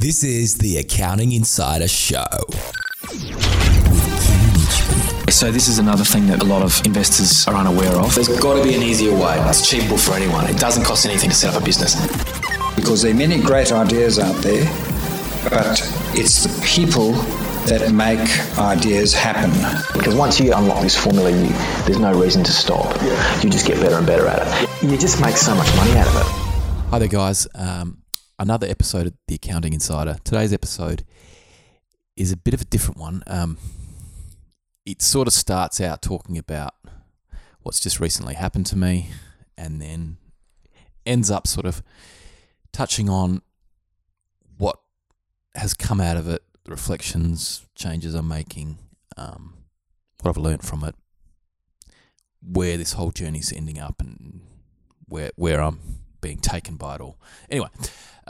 This is the Accounting Insider Show. So this is another thing that a lot of investors are unaware of. There's got to be an easier way. It's achievable for anyone. It doesn't cost anything to set up a business. Because there are many great ideas out there, but it's the people that make ideas happen. Because once you unlock this formula, you, there's no reason to stop. You just get better and better at it. You just make so much money out of it. Hi there, guys. Um, another episode of The Accounting Insider. Today's episode is a bit of a different one. Um, it sort of starts out talking about what's just recently happened to me and then ends up sort of touching on what has come out of it, the reflections, changes I'm making, um, what I've learned from it, where this whole journey's ending up, and where where I'm being taken by it all. Anyway,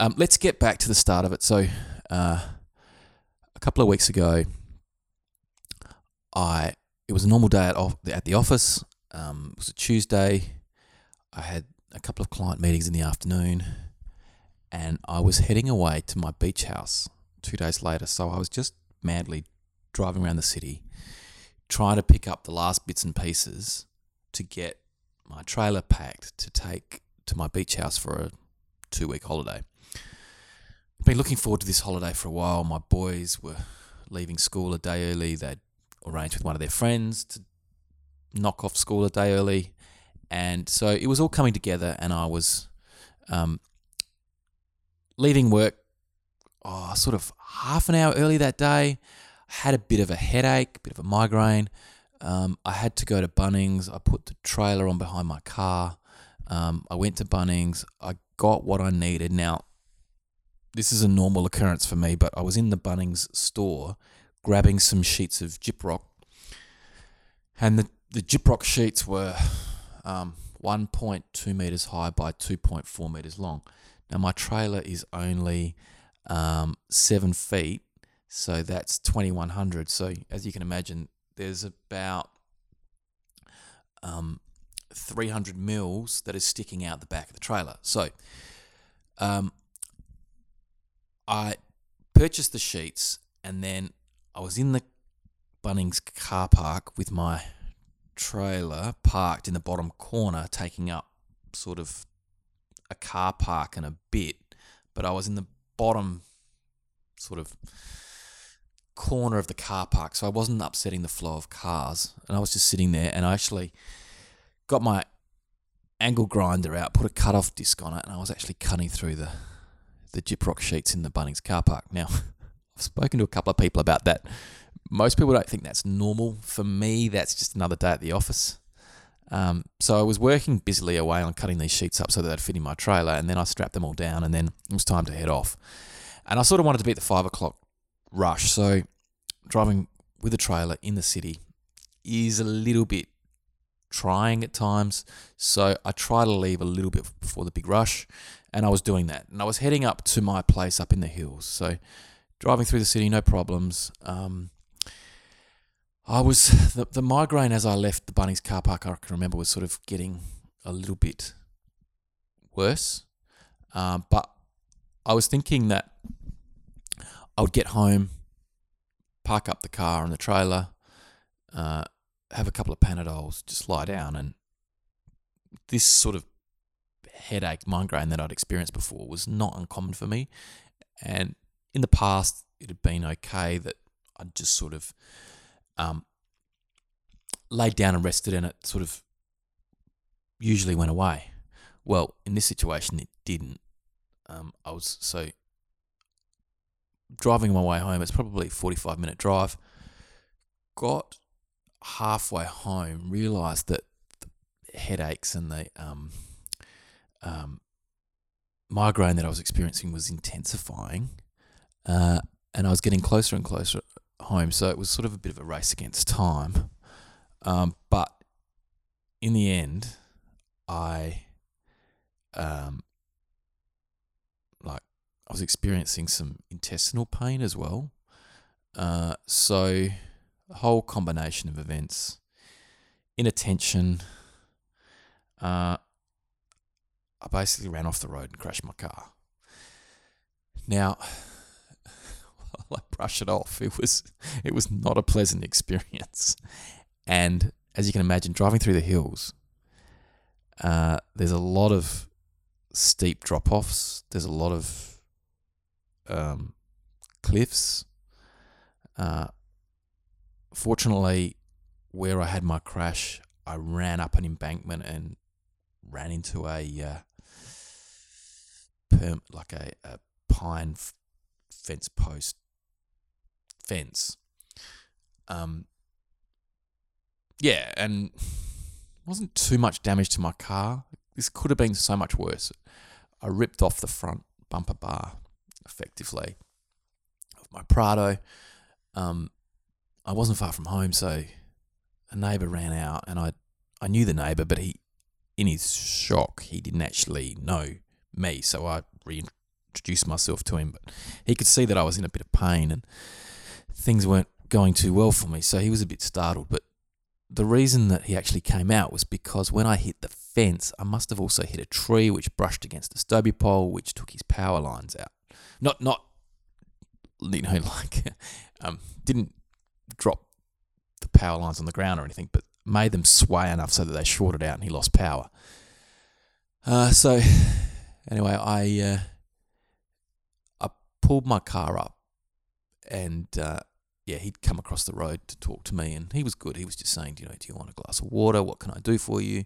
um, let's get back to the start of it. So, uh, a couple of weeks ago, I it was a normal day at, off, at the office. Um, it was a Tuesday. I had a couple of client meetings in the afternoon, and I was heading away to my beach house two days later. So I was just madly driving around the city, trying to pick up the last bits and pieces to get my trailer packed to take to my beach house for a two week holiday. I've been looking forward to this holiday for a while. My boys were leaving school a day early. They'd arranged with one of their friends to knock off school a day early. And so it was all coming together, and I was um, leaving work oh, sort of half an hour early that day. I had a bit of a headache, a bit of a migraine. Um, I had to go to Bunnings. I put the trailer on behind my car. Um, I went to Bunnings. I got what I needed. Now, this is a normal occurrence for me, but I was in the Bunnings store grabbing some sheets of Gyprock, and the the Gyprock sheets were um, 1.2 meters high by 2.4 meters long. Now my trailer is only um, seven feet, so that's 2100. So as you can imagine, there's about um, 300 mils that is sticking out the back of the trailer. So um, I purchased the sheets and then I was in the Bunnings car park with my trailer parked in the bottom corner, taking up sort of a car park and a bit, but I was in the bottom sort of corner of the car park, so I wasn't upsetting the flow of cars, and I was just sitting there, and I actually got my angle grinder out, put a cut off disc on it, and I was actually cutting through the the gyprock sheets in the Bunnings car park. Now, I've spoken to a couple of people about that. Most people don't think that's normal. For me, that's just another day at the office. Um, so I was working busily away on cutting these sheets up so that they'd fit in my trailer, and then I strapped them all down, and then it was time to head off. And I sort of wanted to beat the five o'clock rush, so driving with a trailer in the city is a little bit trying at times. So I try to leave a little bit before the big rush, and I was doing that. And I was heading up to my place up in the hills. So driving through the city, no problems. Um, I was the, the migraine as I left the Bunnings car park. I can remember was sort of getting a little bit worse, um, but I was thinking that I would get home, park up the car and the trailer, uh, have a couple of Panadols, just lie down, and this sort of headache, migraine that I'd experienced before was not uncommon for me, and in the past it had been okay that I'd just sort of um, laid down and rested, and it sort of usually went away. Well, in this situation, it didn't. Um, I was so driving my way home. It's probably a forty-five minute drive. Got halfway home, realised that the headaches and the um, um, migraine that I was experiencing was intensifying, uh, and I was getting closer and closer home. So it was sort of a bit of a race against time. Um, but in the end, I um, like I was experiencing some intestinal pain as well. Uh, so a whole combination of events, inattention. Uh, I basically ran off the road and crashed my car. Now, I brush it off. It was it was not a pleasant experience. And as you can imagine, driving through the hills, uh, there's a lot of steep drop offs. There's a lot of um, cliffs. Uh, fortunately, where I had my crash, I ran up an embankment and ran into a uh, perm, like a, a pine f- fence post fence. Um, yeah, and wasn't too much damage to my car. This could have been so much worse. I ripped off the front bumper bar, effectively, of my Prado. Um, I wasn't far from home, so a neighbour ran out, and I I knew the neighbour, but he, in his shock, he didn't actually know me, so I reintroduced myself to him. But he could see that I was in a bit of pain, and things weren't going too well for me, so he was a bit startled. But the reason that he actually came out was because when I hit the fence, I must have also hit a tree which brushed against a Stobie pole, which took his power lines out. Not not you know like um, didn't drop the power lines on the ground or anything, but made them sway enough so that they shorted out and he lost power. Uh, so anyway, I uh, I pulled my car up and uh, yeah, he'd come across the road to talk to me, and he was good. He was just saying, you know, do you want a glass of water? What can I do for you?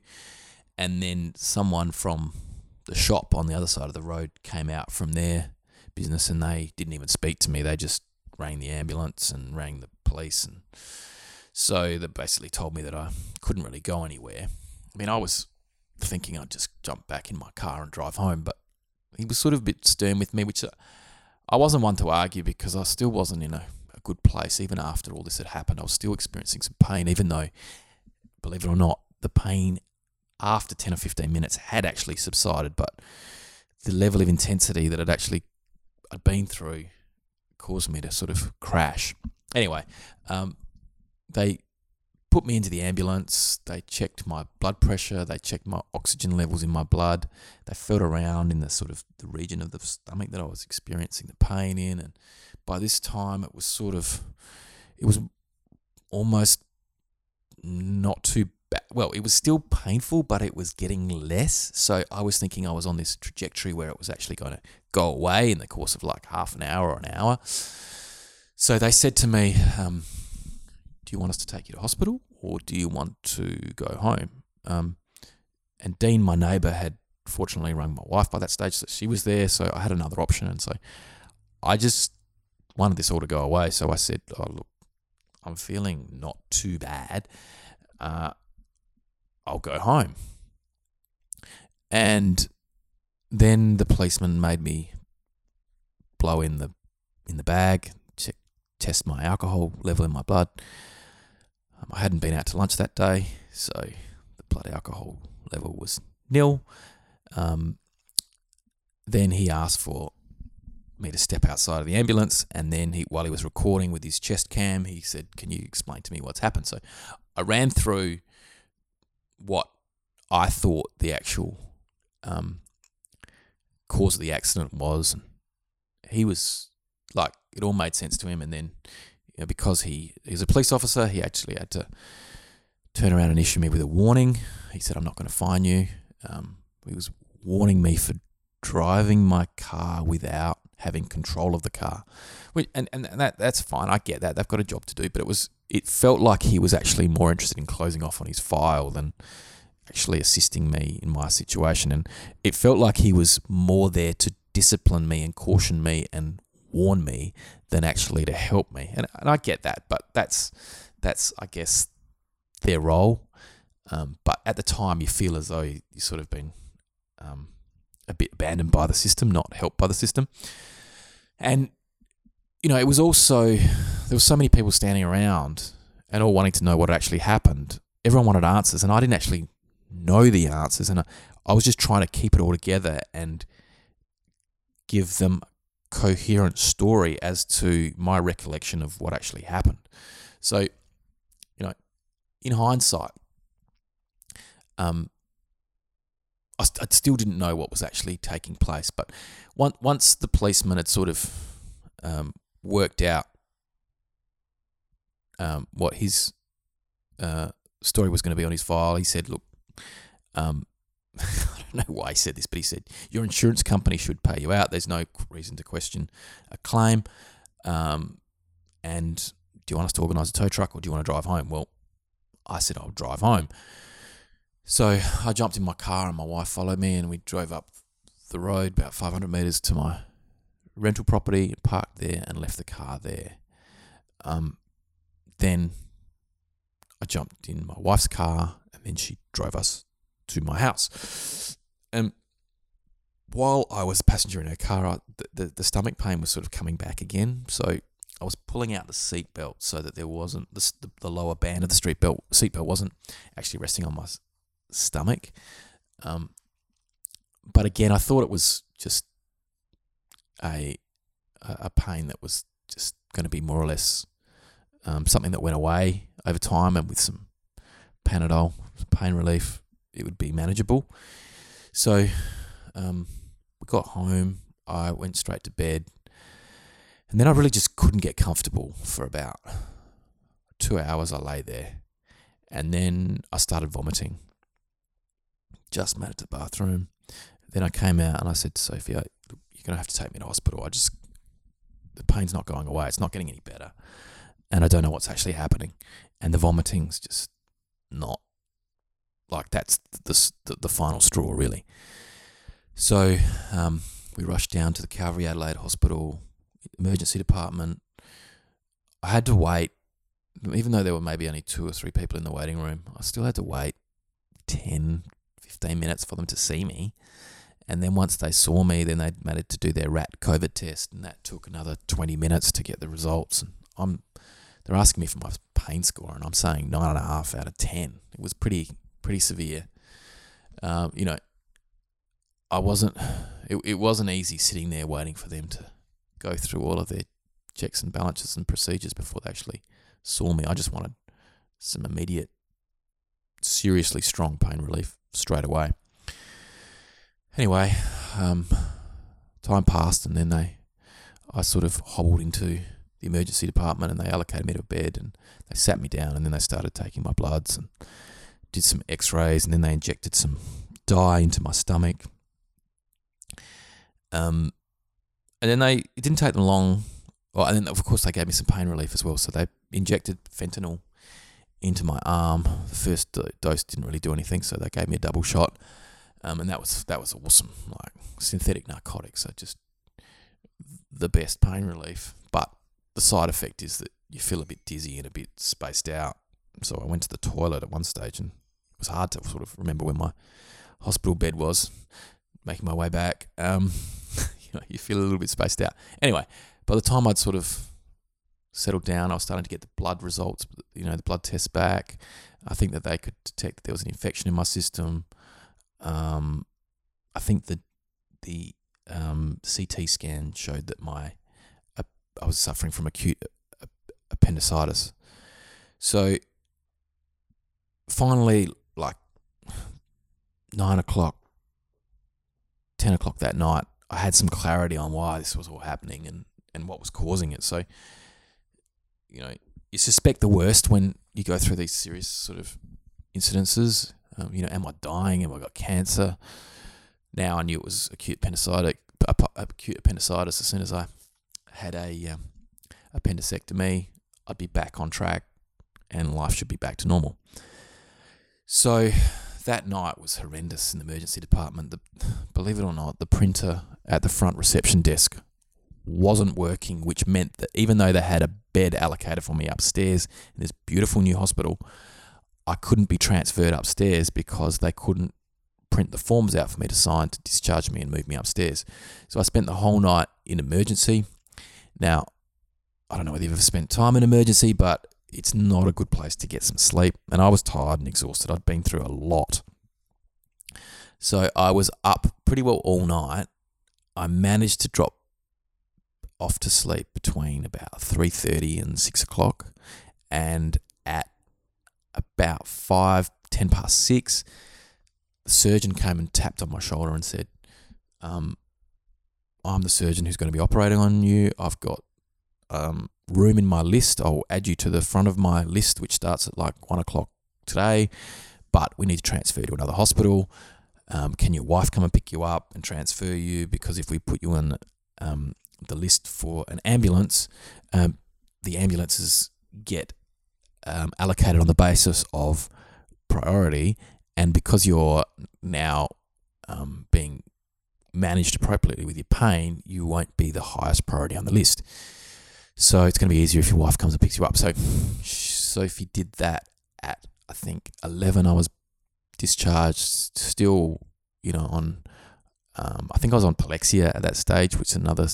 And then someone from the shop on the other side of the road came out from their business, and they didn't even speak to me. They just rang the ambulance and rang the police, and so they basically told me that I couldn't really go anywhere. I mean, I was thinking I'd just jump back in my car and drive home, but he was sort of a bit stern with me, which I wasn't one to argue because I still wasn't in a good place even after all this had happened. I was still experiencing some pain, even though, believe it or not, the pain after 10 or 15 minutes had actually subsided, but the level of intensity that I'd actually I'd been through caused me to sort of crash. Anyway, um, they put me into the ambulance. They checked my blood pressure. They checked my oxygen levels in my blood. They felt around in the sort of the region of the stomach that I was experiencing the pain in, and by this time it was sort of it was almost not too bad. Well, it was still painful, but it was getting less. So I was thinking I was on this trajectory where it was actually going to go away in the course of like half an hour or an hour. So they said to me, um, "Do you want us to take you to hospital, or do you want to go home?" Um, and Dean, my neighbour, had fortunately rung my wife by that stage, so she was there. So I had another option, and so I just wanted this all to go away. So I said, oh, look, I'm feeling not too bad. Uh, I'll go home. And then the policeman made me blow in the in the bag, check, test my alcohol level in my blood. Um, I hadn't been out to lunch that day, so the blood alcohol level was nil. Um, then he asked for me to step outside of the ambulance, and then he, while he was recording with his chest cam, he said, "Can you explain to me what's happened?" So I ran through what I thought the actual um, cause of the accident was. And he was like, it all made sense to him, and then you know, because he he's a police officer, he actually had to turn around and issue me with a warning. He said, "I'm not going to fine you." Um, he was warning me for driving my car without having control of the car. And, and that that's fine. I get that. They've got a job to do, but it was it felt like he was actually more interested in closing off on his file than actually assisting me in my situation. And it felt like he was more there to discipline me and caution me and warn me than actually to help me. And, and I get that, but that's that's I guess their role. Um, but at the time, you feel as though you, sort of been um, a bit abandoned by the system, not helped by the system. And, you know, it was also, there were so many people standing around and all wanting to know what actually happened. Everyone wanted answers, and I didn't actually know the answers. And I, I was just trying to keep it all together and give them coherent story as to my recollection of what actually happened. So, you know, in hindsight, um, I, I still didn't know what was actually taking place. But once once the policeman had sort of um, worked out um, what his uh, story was going to be on his file. He said, "Look, um, I don't know why he said this, but he said your insurance company should pay you out. There's no reason to question a claim. Um, and do you want us to organise a tow truck or do you want to drive home? Well, I said I'll drive home. So I jumped in my car and my wife followed me and we drove up the road about 500 metres to my rental property, parked there and left the car there. Um, then I jumped in my wife's car and then she drove us to my house. And while I was a passenger in her car, the, the, the stomach pain was sort of coming back again. So I was pulling out the seat belt so that there wasn't the, the, the lower band of the street belt seat belt wasn't actually resting on my stomach. Um, but again, I thought it was just a a pain that was just going to be more or less um, something that went away over time, and with some Panadol, some pain relief, it would be manageable. So um, we got home. I went straight to bed, and then I really just couldn't get comfortable for about two hours. I lay there, and then I started vomiting. Just made it to the bathroom. Then I came out and I said to Sophie, "You're gonna have to take me to hospital. I just the pain's not going away. It's not getting any better, and I don't know what's actually happening. And the vomiting's just not like that's the the, the final straw, really." So um, we rushed down to the Calvary Adelaide Hospital emergency department. I had to wait, even though there were maybe only two or three people in the waiting room. I still had to wait 10, 15 minutes for them to see me. And then once they saw me, then they managed to do their rat COVID test, and that took another 20 minutes to get the results. And I'm, they're asking me for my pain score, and I'm saying nine and a half out of 10. It was pretty, pretty severe. Um, you know, I wasn't, it, it wasn't easy sitting there waiting for them to go through all of their checks and balances and procedures before they actually saw me. I just wanted some immediate, seriously strong pain relief straight away. Anyway, um, time passed, and then they, I sort of hobbled into the emergency department, and they allocated me to a bed, and they sat me down, and then they started taking my bloods and did some X-rays, and then they injected some dye into my stomach. Um, and then they it didn't take them long. Well, and then of course they gave me some pain relief as well. So they injected fentanyl into my arm. The first dose didn't really do anything, so they gave me a double shot, um, and that was that was awesome. Like synthetic narcotics, are just the best pain relief. But the side effect is that you feel a bit dizzy and a bit spaced out. So I went to the toilet at one stage, and was hard to sort of remember where my hospital bed was. Making my way back, um, you know, you feel a little bit spaced out. Anyway, by the time I'd sort of settled down, I was starting to get the blood results, you know, the blood tests back. I think that they could detect that there was an infection in my system. Um, I think that the um, CT scan showed that my uh, I was suffering from acute appendicitis. So finally, nine o'clock, ten o'clock that night, I had some clarity on why this was all happening and, and what was causing it. So, you know, you suspect the worst when you go through these serious sort of incidences. Um, you know, am I dying? Have I got cancer? Now I knew it was acute appendicitis. Acute appendicitis. As soon as I had a um, I'd be back on track, and life should be back to normal. So that night was horrendous in the emergency department. The, believe it or not, the printer at the front reception desk wasn't working, which meant that even though they had a bed allocated for me upstairs in this beautiful new hospital, I couldn't be transferred upstairs because they couldn't print the forms out for me to sign to discharge me and move me upstairs. So I spent the whole night in emergency. Now, I don't know whether you've ever spent time in emergency, but it's not a good place to get some sleep. And I was tired and exhausted. I'd been through a lot. So I was up pretty well all night. I managed to drop off to sleep between about 3.30 and 6 o'clock. And at about 5, 10 past 6, the surgeon came and tapped on my shoulder and said, um, I'm the surgeon who's going to be operating on you. I've got um, room in my list. I'll add you to the front of my list, which starts at like one o'clock today. But we need to transfer to another hospital. Um, can your wife come and pick you up and transfer you? Because if we put you on um, the list for an ambulance, um, the ambulances get um, allocated on the basis of priority, and because you're now um, being managed appropriately with your pain, you won't be the highest priority on the list. So it's going to be easier if your wife comes and picks you up. So Sophie did that at I think eleven. I was discharged, still, you know, on. Um, I think I was on Palexia at that stage, which is another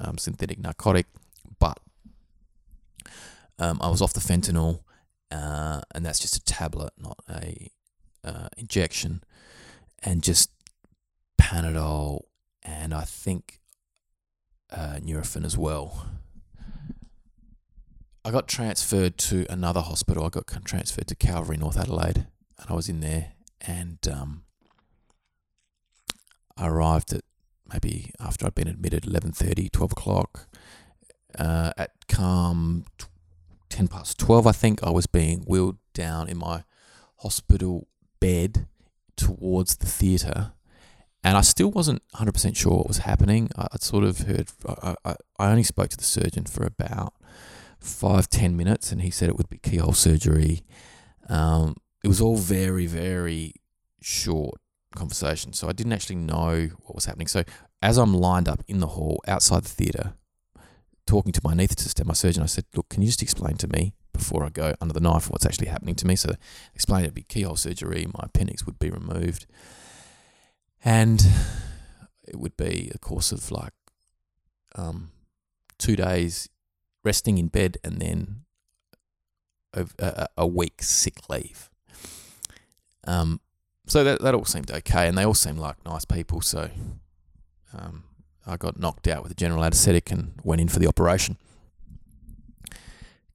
um, synthetic narcotic, but um, I was off the fentanyl, uh, and that's just a tablet, not a uh, injection, and just Panadol, and I think uh, Nurofen as well. I got transferred to another hospital. I got transferred to Calvary, North Adelaide, and I was in there. And um, I arrived at maybe after I'd been admitted, 11.30, 12 o'clock. Uh, at calm 10 past 12, I think, I was being wheeled down in my hospital bed towards the theatre. And I still wasn't 100% sure what was happening. I, would sort of heard, I, I, I only spoke to the surgeon for about five, ten minutes, and he said it would be keyhole surgery. Um, it was all very, very short conversation, so I didn't actually know what was happening. So as I'm lined up in the hall outside the theatre, talking to my anaesthetist and my surgeon, I said, "Look, can you just explain to me before I go under the knife what's actually happening to me?" So explain it'd be keyhole surgery, my appendix would be removed, and it would be a course of like um, two days resting in bed and then a, a, week sick leave. Um, so that that all seemed okay, and they all seemed like nice people. So um, I got knocked out with a general anaesthetic and went in for the operation.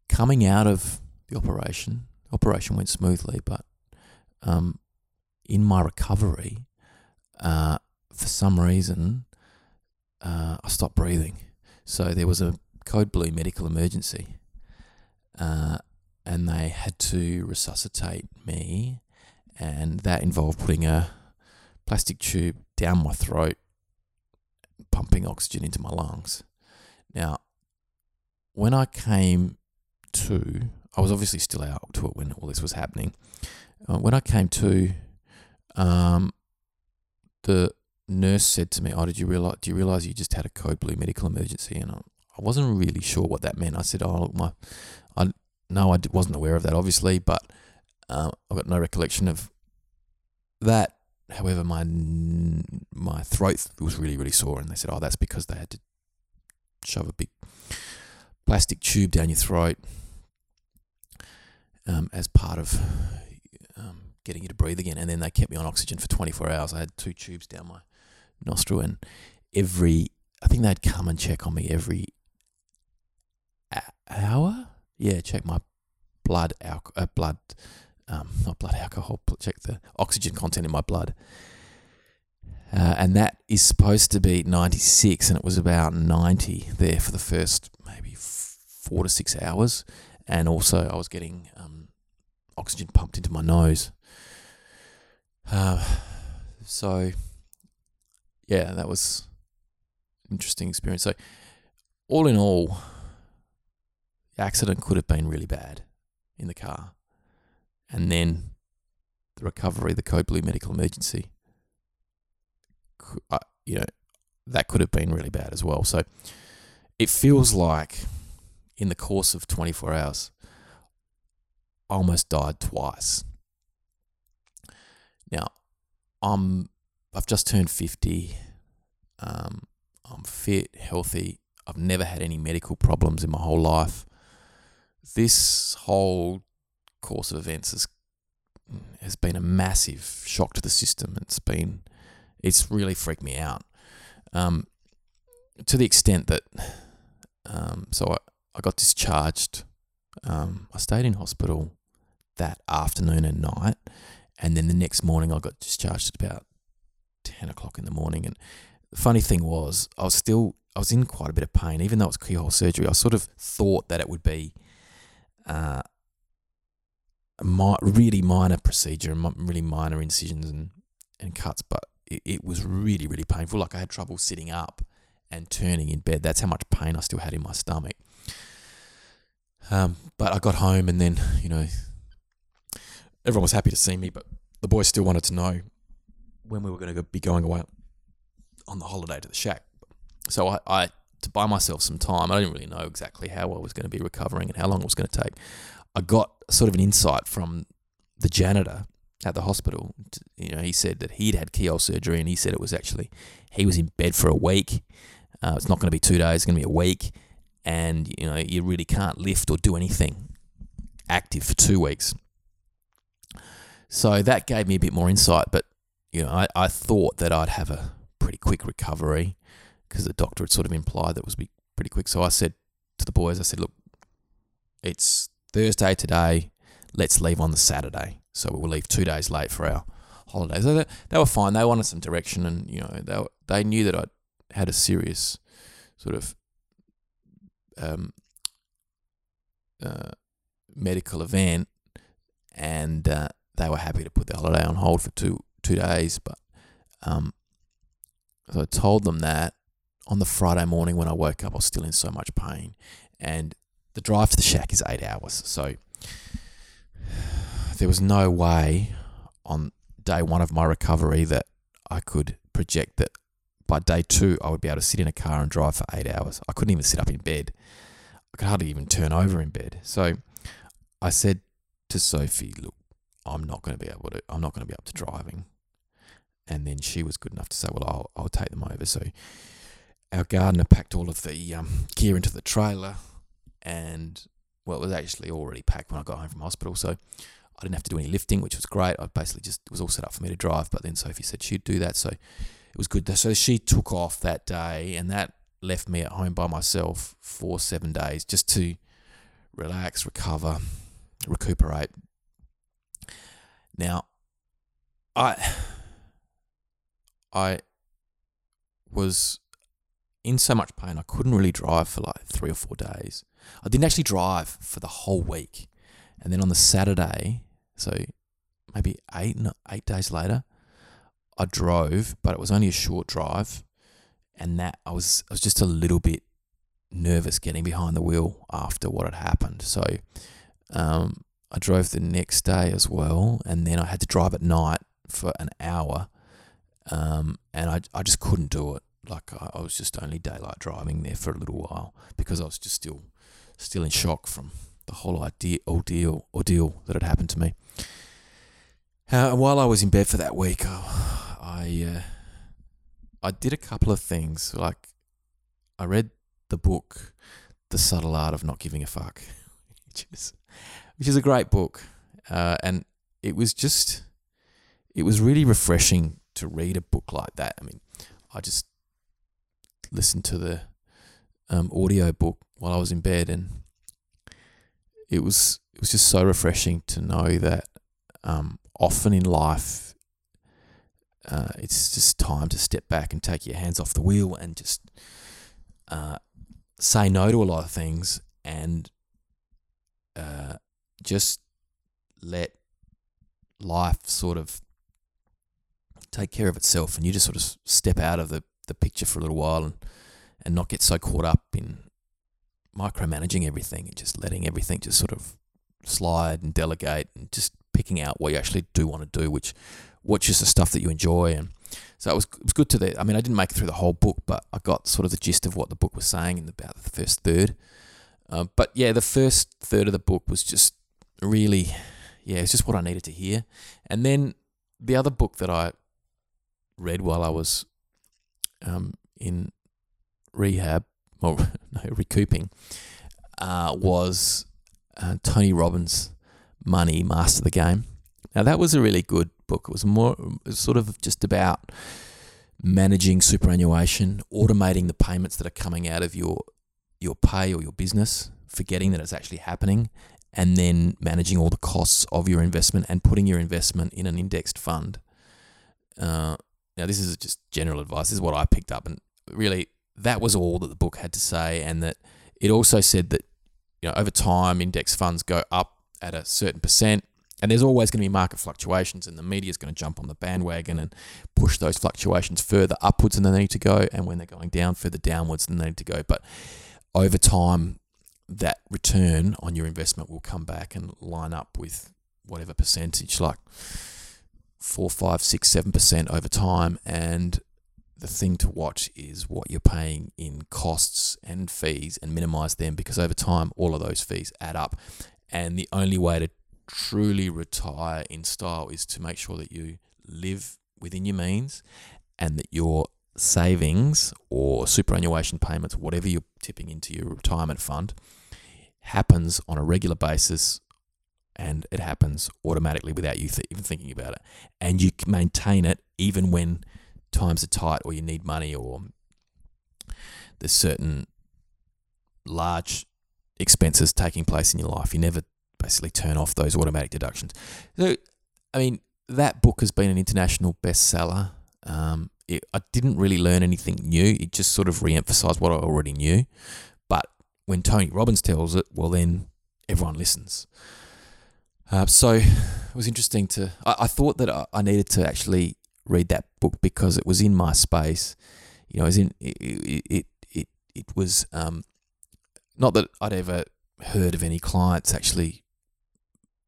Coming out of the operation, operation went smoothly, but um, in my recovery, uh, for some reason, uh, I stopped breathing. So there was a code blue medical emergency, uh, and they had to resuscitate me, and that involved putting a plastic tube down my throat, pumping oxygen into my lungs. Now, when I came to, I was obviously still out to it when all this was happening. Uh, when I came to, um, the nurse said to me, "Oh, did you realize? Do you realize you just had a code blue medical emergency?" And I, I wasn't really sure what that meant. I said, "Oh, look, my, I no, I wasn't aware of that, obviously, but uh, I've got no recollection of that. However, my my throat was really really sore, and they said, "Oh, that's because they had to shove a big plastic tube down your throat um, as part of um, getting you to breathe again." And then they kept me on oxygen for 24 hours. I had two tubes down my nostril, and every I think they'd come and check on me every hour. Yeah, check my blood alcohol, uh, blood, um, not blood alcohol. Check the oxygen content in my blood, uh, and that is supposed to be ninety six, and it was about ninety there for the first maybe four to six hours, and also I was getting um, oxygen pumped into my nose. Uh, so, yeah, that was interesting experience. So, all in all, accident could have been really bad in the car. And then the recovery, the code blue medical emergency, uh, you know, that could have been really bad as well. So it feels like in the course of 24 hours, I almost died twice. Now, I'm I've just turned 50. Um, I'm fit, healthy. I've never had any medical problems in my whole life this whole course of events has has been a massive shock to the system. It's been it's really freaked me out um, to the extent that um, so I, I got discharged. Um, I stayed in hospital that afternoon and night, and then the next morning I got discharged at about ten o'clock in the morning, and the funny thing was, I was still I was in quite a bit of pain, even though it was keyhole surgery. I sort of thought that it would be uh, mi- really minor procedure and really minor incisions and, and cuts, but it, it was really, really painful. Like I had trouble sitting up and turning in bed. That's how much pain I still had in my stomach. Um, but I got home and then, you know, everyone was happy to see me, but the boys still wanted to know when we were going to be going away on the holiday to the shack. So I, I to buy myself some time. I didn't really know exactly how I was going to be recovering and how long it was going to take. I got sort of an insight from the janitor at the hospital. You know, he said that he'd had keyhole surgery, and he said it was actually he was in bed for a week. Uh, it's not going to be two days; it's going to be a week, and you know, you really can't lift or do anything active for two weeks. So that gave me a bit more insight, but you know, I, I thought that I'd have a pretty quick recovery because the doctor had sort of implied that it was be pretty quick. So I said to the boys, I said, look, it's Thursday today. Let's leave on the Saturday. So we'll leave two days late for our holiday. So they, they were fine. They wanted some direction, and you know they they knew that I had a serious sort of um, uh, medical event, and uh, they were happy to put the holiday on hold for two two days. But um, so I told them that on the Friday morning when I woke up, I was still in so much pain, and the drive to the shack is eight hours. So there was no way on day one of my recovery that I could project that by day two I would be able to sit in a car and drive for eight hours. I couldn't even sit up in bed. I could hardly even turn over in bed. So I said to Sophie, "Look, I'm not going to be able to. I'm not going to be up to driving." And then she was good enough to say, "Well, I'll, I'll take them over." So our gardener packed all of the um, gear into the trailer, and well, it was actually already packed when I got home from hospital, so I didn't have to do any lifting, which was great. I basically just it was all set up for me to drive. But then Sophie said she'd do that, so it was good. So she took off that day, and that left me at home by myself for seven days just to relax, recover, recuperate. Now, I I was in so much pain I couldn't really drive for like three or four days. I didn't actually drive for the whole week, and then on the Saturday, so maybe eight eight days later, I drove, but it was only a short drive, and that I was I was just a little bit nervous getting behind the wheel after what had happened. So um, I drove the next day as well, and then I had to drive at night for an hour, um, and I I just couldn't do it. Like I, I was just only daylight driving there for a little while because I was just still still in shock from the whole idea ordeal ordeal that had happened to me. Uh, while I was in bed for that week, oh, I uh, I did a couple of things. Like I read the book, The Subtle Art of Not Giving a Fuck, which is which is a great book, uh, and it was just it was really refreshing to read a book like that. I mean, I just listened to the um, audio book while I was in bed, and it was it was just so refreshing to know that um, often in life uh, it's just time to step back and take your hands off the wheel and just uh, say no to a lot of things and uh, just let life sort of take care of itself and you just sort of step out of the, the picture for a little while and, and not get so caught up in micromanaging everything and just letting everything just sort of slide and delegate and just picking out what you actually do want to do, which which is the stuff that you enjoy. And so it was it was good to the. I mean, I didn't make it through the whole book, but I got sort of the gist of what the book was saying in about the first third. Uh, but yeah, the first third of the book was just really, yeah, it's just what I needed to hear. And then the other book that I read while I was um, in rehab, or no, recouping, uh, was uh, Tony Robbins' Money Master the Game. Now that was a really good book. It was more it was sort of just about managing superannuation, automating the payments that are coming out of your your pay or your business, forgetting that it's actually happening, and then managing all the costs of your investment and putting your investment in an indexed fund. Uh, now this is just general advice. This is what I picked up, and really that was all that the book had to say, and that it also said that you know over time index funds go up at a certain percent, and there's always going to be market fluctuations, and the media is going to jump on the bandwagon and push those fluctuations further upwards than they need to go, and when they're going down further downwards than they need to go. But over time, that return on your investment will come back and line up with whatever percentage, like four, five, six, seven percent over time. And the thing to watch is what you're paying in costs and fees and minimize them because over time, all of those fees add up. And the only way to truly retire in style is to make sure that you live within your means and that your savings or superannuation payments, whatever you're tipping into your retirement fund, happens on a regular basis and it happens automatically without you th- even thinking about it. And you maintain it even when times are tight or you need money or there's certain large expenses taking place in your life. You never basically turn off those automatic deductions. So, I mean, that book has been an international bestseller. Um, it, I didn't really learn anything new. It just sort of re-emphasized what I already knew. But when Tony Robbins tells it, well, then everyone listens. Uh, so it was interesting to. I, I thought that I, I, needed to actually read that book because it was in my space. You know, as in it, it, it, it was um, not that I'd ever heard of any clients actually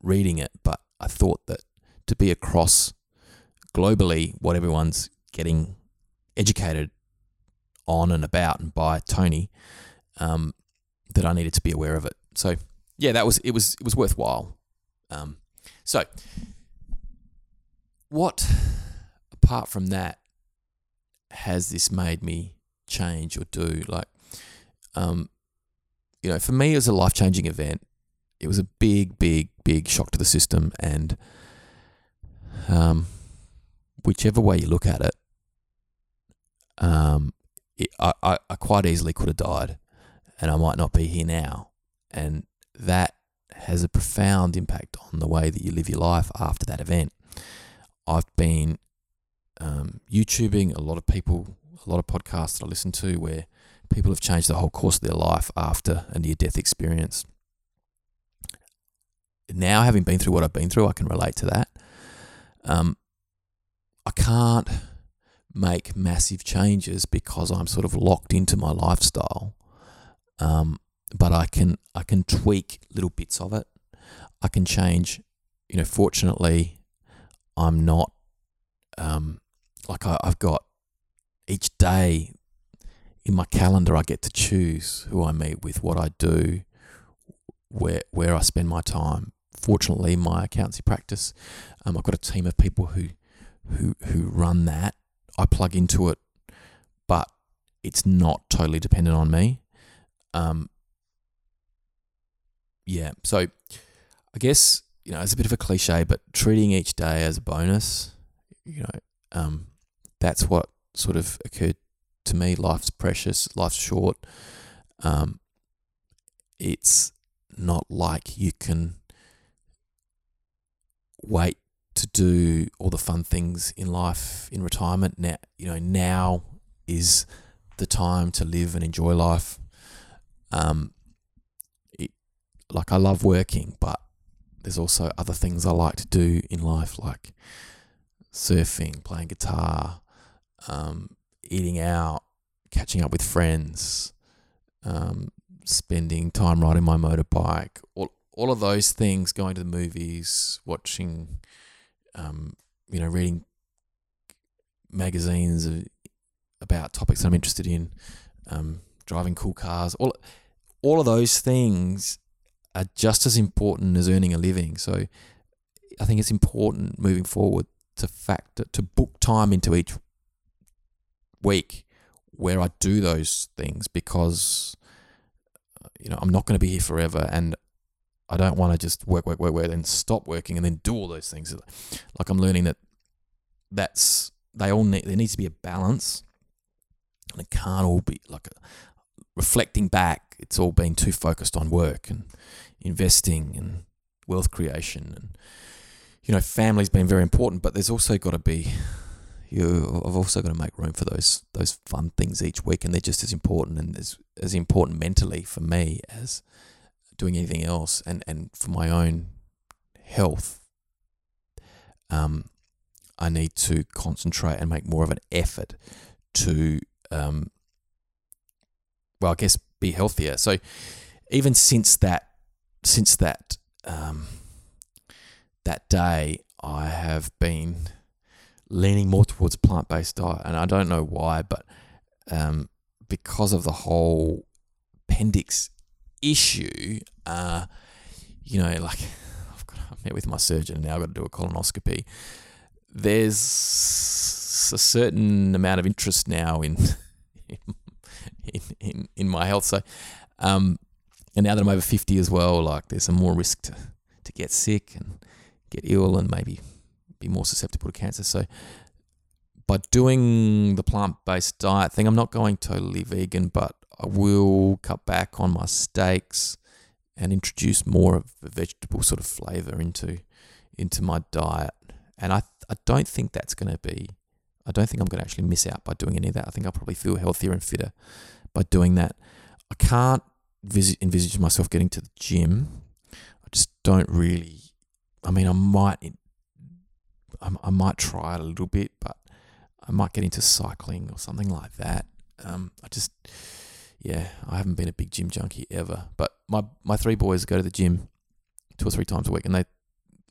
reading it, but I thought that to be across globally what everyone's getting educated on and about and by Tony, um, that I needed to be aware of it. So yeah, that was it was it was worthwhile. Um, so what apart from that has this made me change or do like um, you know for me it was a life changing event. It was a big, big, big shock to the system, and um, whichever way you look at it, um, it, I, I, I quite easily could have died and I might not be here now. And that has a profound impact on the way that you live your life after that event. I've been um, YouTubing a lot of people, a lot of podcasts that I listen to where people have changed the whole course of their life after a near death experience. Now, having been through what I've been through, I can relate to that. Um, I can't make massive changes because I'm sort of locked into my lifestyle. Um, but I can I can tweak little bits of it. I can change. You know, fortunately, I'm not um, like I, I've got each day in my calendar. I get to choose who I meet with, what I do, where where I spend my time. Fortunately, my accountancy practice, um, I've got a team of people who who who run that I plug into it, but it's not totally dependent on me. Um, yeah, so I guess you know it's a bit of a cliche, but treating each day as a bonus, you know, um, that's what sort of occurred to me. Life's precious, life's short. Um, it's not like you can wait to do all the fun things in life in retirement. Now, you know, now is the time to live and enjoy life. Um, like I love working, but there's also other things I like to do in life, like surfing, playing guitar, um, eating out, catching up with friends, um, spending time riding my motorbike, all all of those things, going to the movies, watching um, you know, reading magazines about topics I'm interested in, um, driving cool cars, all all of those things are just as important as earning a living. So I think it's important moving forward to factor to book time into each week where I do those things because uh, you know I'm not going to be here forever and I don't want to just work, work, work, work, and stop working and then do all those things. Like I'm learning that that's they all need. There needs to be a balance, and it can't all be like a, reflecting back. It's all been too focused on work and investing and wealth creation, and you know, family's been very important, but there's also got to be, you I've also got to make room for those those fun things each week, and they're just as important and as as important mentally for me as doing anything else, and and for my own health. Um, I need to concentrate and make more of an effort to, um, well, I guess be healthier. So even since that, since that, um, that day, I have been leaning more towards plant based diet, and I don't know why, but um, because of the whole appendix issue, uh, you know, like I've, got, I've met with my surgeon and now I've got to do a colonoscopy. There's a certain amount of interest now in in, in, in my health. So, um, and now that I'm over 50 as well, like there's some more risk to, to get sick and get ill and maybe be more susceptible to cancer. So, by doing the plant based diet thing, I'm not going totally vegan, but I will cut back on my steaks and introduce more of a vegetable sort of flavor into into my diet. And I I don't think that's going to be I don't think I'm going to actually miss out by doing any of that. I think I'll probably feel healthier and fitter by doing that. I can't envisage myself getting to the gym. I just don't really. I mean, I might, I, I might try it a little bit, but I might get into cycling or something like that. Um, I just, yeah, I haven't been a big gym junkie ever. But my my three boys go to the gym two or three times a week, and they,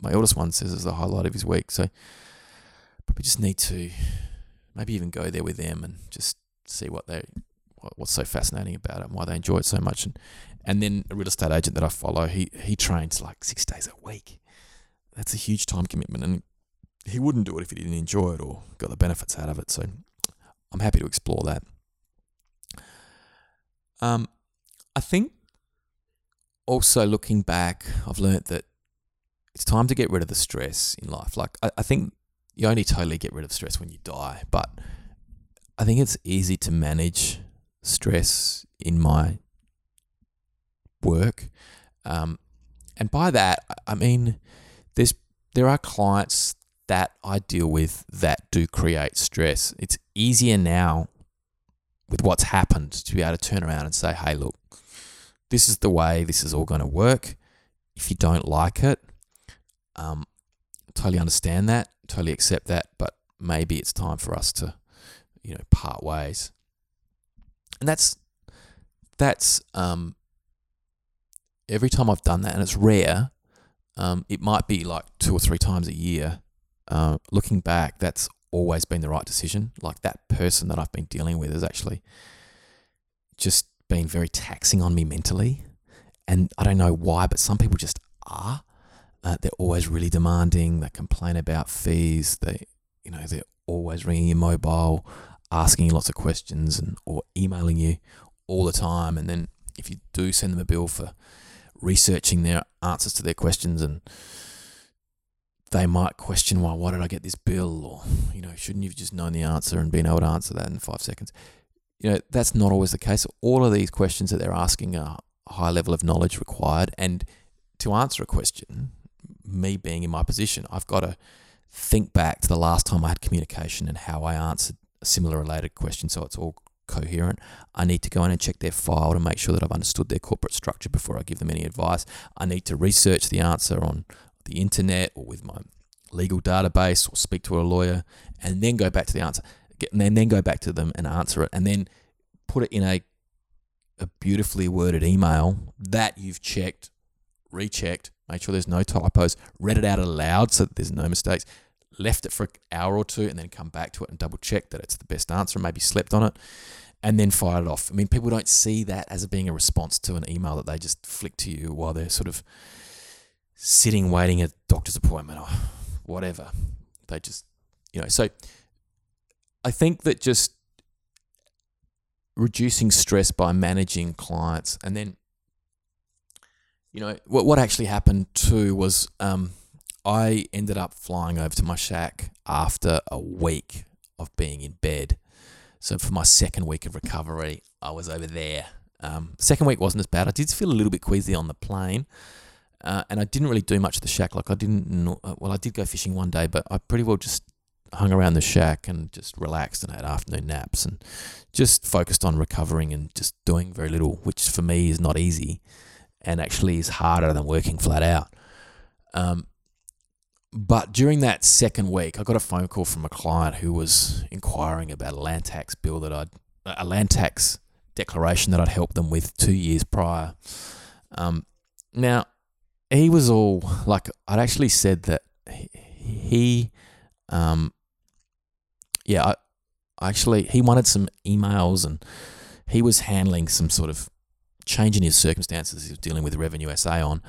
my eldest one says it's the highlight of his week. So probably just need to maybe even go there with them and just see what they what's so fascinating about it and why they enjoy it so much. And and then a real estate agent that I follow, he he trains like six days a week. That's a huge time commitment, and he wouldn't do it if he didn't enjoy it or got the benefits out of it. So I'm happy to explore that. Um, I think also looking back, I've learnt that it's time to get rid of the stress in life. Like I, I think you only totally get rid of stress when you die, but I think it's easy to manage stress in my work. Um, and by that, I mean there's there are clients that I deal with that do create stress. It's easier now with what's happened to be able to turn around and say, "Hey, look, this is the way this is all going to work. If you don't like it, um, totally understand that, totally accept that, but maybe it's time for us to, you know, part ways." And that's that's um, every time I've done that, and it's rare. Um, it might be like two or three times a year. Uh, looking back, that's always been the right decision. Like that person that I've been dealing with has actually just been very taxing on me mentally. And I don't know why, but some people just are. Uh, they're always really demanding. They complain about fees. They, you know, they're always ringing your mobile, asking you lots of questions, and or emailing you all the time. And then if you do send them a bill for researching their answers to their questions and they might question why why did I get this bill? Or you know shouldn't you've just known the answer and been able to answer that in five seconds? You know that's not always the case. All of these questions that they're asking are a high level of knowledge required. And to answer a question me being in my position I've got to think back to the last time I had communication and how I answered similar related question so it's all coherent. I need to go in and check their file to make sure that I've understood their corporate structure before I give them any advice. I need to research the answer on the internet or with my legal database or speak to a lawyer and then go back to the answer and then, go back to them and answer it and then put it in a, a beautifully worded email that you've checked, rechecked, made sure there's no typos, read it out aloud so that there's no mistakes, left it for an hour or two and then come back to it and double check that it's the best answer and maybe slept on it and then fired it off. I mean, people don't see that as being a response to an email that they just flick to you while they're sort of sitting waiting at doctor's appointment or whatever. They just, you know, so I think that just reducing stress by managing clients and then, you know, what, what actually happened too was um, I ended up flying over to my shack after a week of being in bed. So for my second week of recovery, I was over there. Um, second week wasn't as bad. I did feel a little bit queasy on the plane, uh, and I didn't really do much at the shack. Like I didn't. Know, uh, well, I did go fishing one day, but I pretty well just hung around the shack and just relaxed and had afternoon naps and just focused on recovering and just doing very little, which for me is not easy and actually is harder than working flat out. Um, but during that second week, I got a phone call from a client who was inquiring about a land tax bill that I'd a land tax declaration that I'd helped them with two years prior. Um, now, he was all like, I'd actually said that he, um, yeah, I, actually he wanted some emails and he was handling some sort of change in his circumstances. He was dealing with Revenue SA on,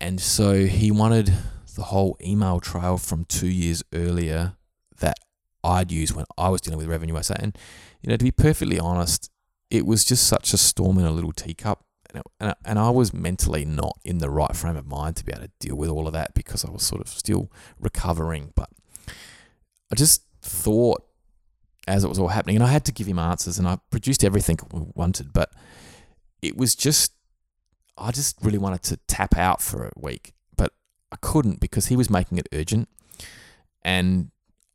and so he wanted the whole email trail from two years earlier that I'd use when I was dealing with Revenue SA. And you know, to be perfectly honest, it was just such a storm in a little teacup. And, and, I was mentally not in the right frame of mind to be able to deal with all of that because I was sort of still recovering. But I just thought as it was all happening, and I had to give him answers, and I produced everything we wanted, but it was just, I just really wanted to tap out for a week, I couldn't because he was making it urgent. And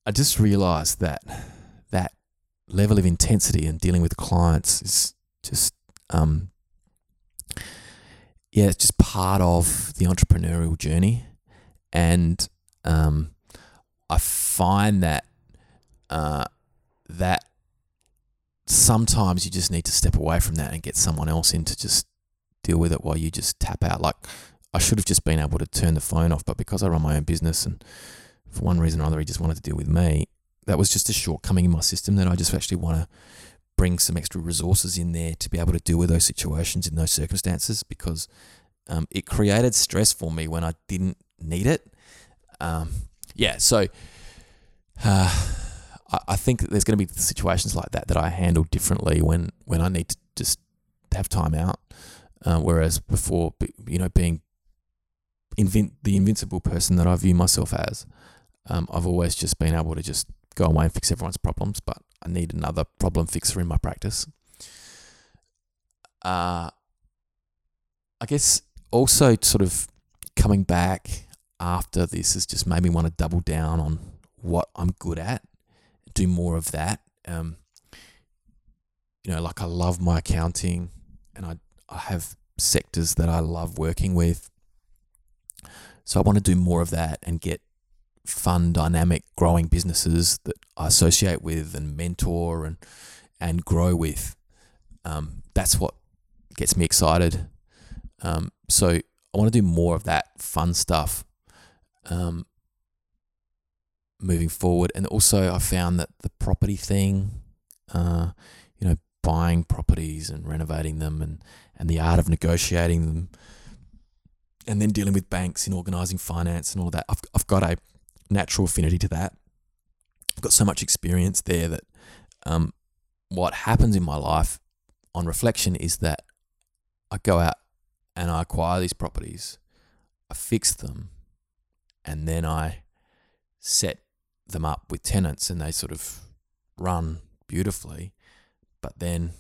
I just realized that that level of intensity and dealing with clients is just um, yeah, it's just part of the entrepreneurial journey, and um, I find that uh, that sometimes you just need to step away from that and get someone else in to just deal with it while you just tap out. Like I should have just been able to turn the phone off, but because I run my own business and for one reason or other he just wanted to deal with me, that was just a shortcoming in my system that I just actually want to bring some extra resources in there to be able to deal with those situations in those circumstances because um, it created stress for me when I didn't need it. Um, yeah, so uh, I, I think that there's going to be situations like that that I handle differently when when I need to just have time out. Uh, whereas before, you know, being invin- the invincible person that I view myself as, um, I've always just been able to just go away and fix everyone's problems, but I need another problem fixer in my practice. Uh, I guess also sort of coming back after this has just made me want to double down on what I'm good at, do more of that. Um, you know, like I love my accounting and I, I have sectors that I love working with. So I want to do more of that and get fun, dynamic, growing businesses that I associate with and mentor and and grow with. Um, that's what gets me excited. Um, so I want to do more of that fun stuff um, moving forward. And also, I found that the property thing, uh, you know, buying properties and renovating them and, and the art of negotiating them and then dealing with banks and organizing finance and all of that. I've, I've got a natural affinity to that. I've got so much experience there that um, what happens in my life on reflection is that I go out and I acquire these properties, I fix them, and then I set them up with tenants and they sort of run beautifully. But then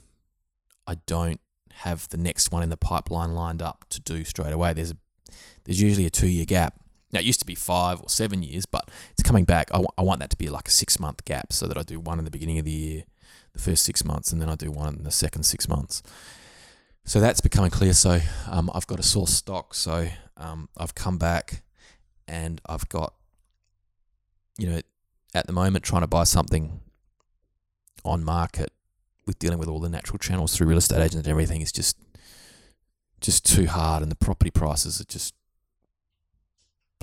I don't have the next one in the pipeline lined up to do straight away. There's a, there's usually a two year gap now, it used to be five or seven years, but it's coming back. I, w- I want that to be like a six month gap so that I do one in the beginning of the year, the first six months, and then I do one in the second six months. So that's becoming clear. So um, I've got a source stock. So um, I've come back and I've got, you know, at the moment trying to buy something on market with dealing with all the natural channels through real estate agents and everything is just just too hard and the property prices are just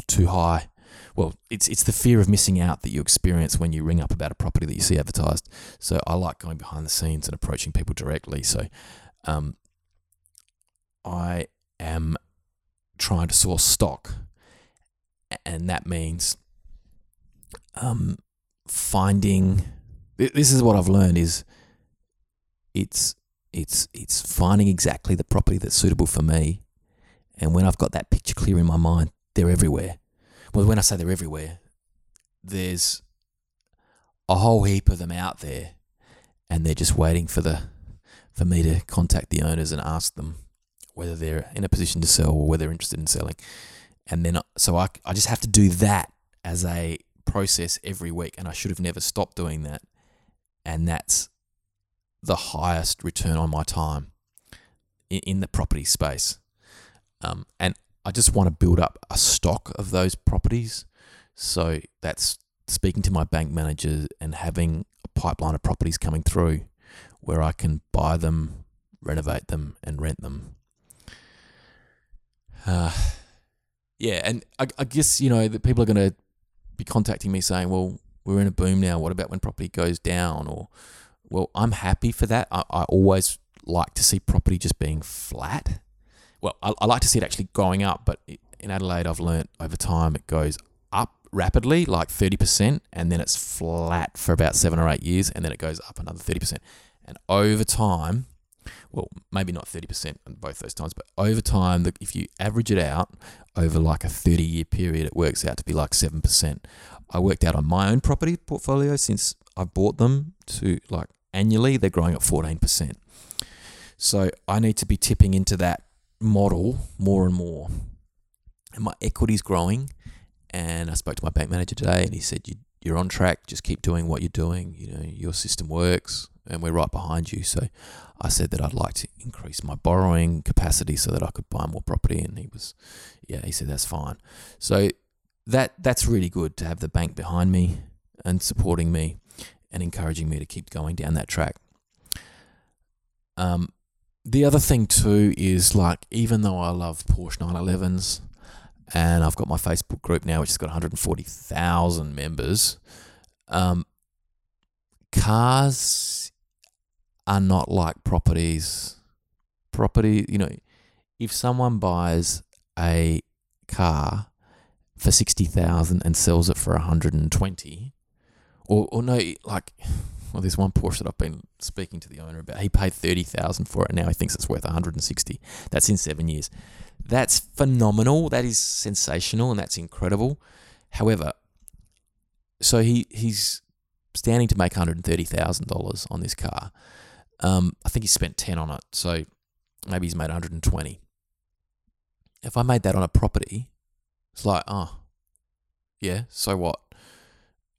too high. Well, it's it's the fear of missing out that you experience when you ring up about a property that you see advertised. So I like going behind the scenes and approaching people directly. So um, I am trying to source stock, and that means um, finding. This is what I've learned: is it's it's it's finding exactly the property that's suitable for me, and when I've got that picture clear in my mind, they're everywhere. Well, when I say they're everywhere, there's a whole heap of them out there, and they're just waiting for the for me to contact the owners and ask them whether they're in a position to sell or whether they're interested in selling. And then, so I, I just have to do that as a process every week, and I should have never stopped doing that. And that's the highest return on my time in, in the property space. Um, and I just want to build up a stock of those properties. So that's speaking to my bank manager and having a pipeline of properties coming through where I can buy them, renovate them, and rent them. Uh, yeah, and I, I guess you know that people are going to be contacting me saying, "Well, we're in a boom now. What about when property goes down?" Or, well, I'm happy for that. I, I always like to see property just being flat. Well, I, I like to see it actually going up, but in Adelaide, I've learnt over time it goes up rapidly, like 30%, and then it's flat for about seven or eight years, and then it goes up another 30%. And over time, well, maybe not 30% on both those times, but over time, if you average it out over like a 30 year period, it works out to be like 7%. I worked out on my own property portfolio since I bought them to like annually, they're growing at 14%. So I need to be tipping into that model more and more. And my equity's growing. And I spoke to my bank manager today and he said, you, You're on track. Just keep doing what you're doing. You know, your system works and we're right behind you. So I said that I'd like to increase my borrowing capacity so that I could buy more property. And he was, yeah, he said that's fine. So that that's really good to have the bank behind me and supporting me and encouraging me to keep going down that track. Um, the other thing too is like even though I love Porsche 911s and I've got my Facebook group now which has got 140,000 members, um, cars are not like properties. Property, you know, if someone buys a car for 60,000 and sells it for 120 or or no like well, there's one Porsche that I've been speaking to the owner about. He paid thirty thousand for it, and now he thinks it's worth one hundred and sixty. That's in seven years. That's phenomenal. That is sensational, and that's incredible. However, so he he's standing to make one hundred and thirty thousand dollars on this car. Um, I think he spent ten on it, so maybe he's made one hundred and twenty. If I made that on a property, it's like, oh, yeah, so what?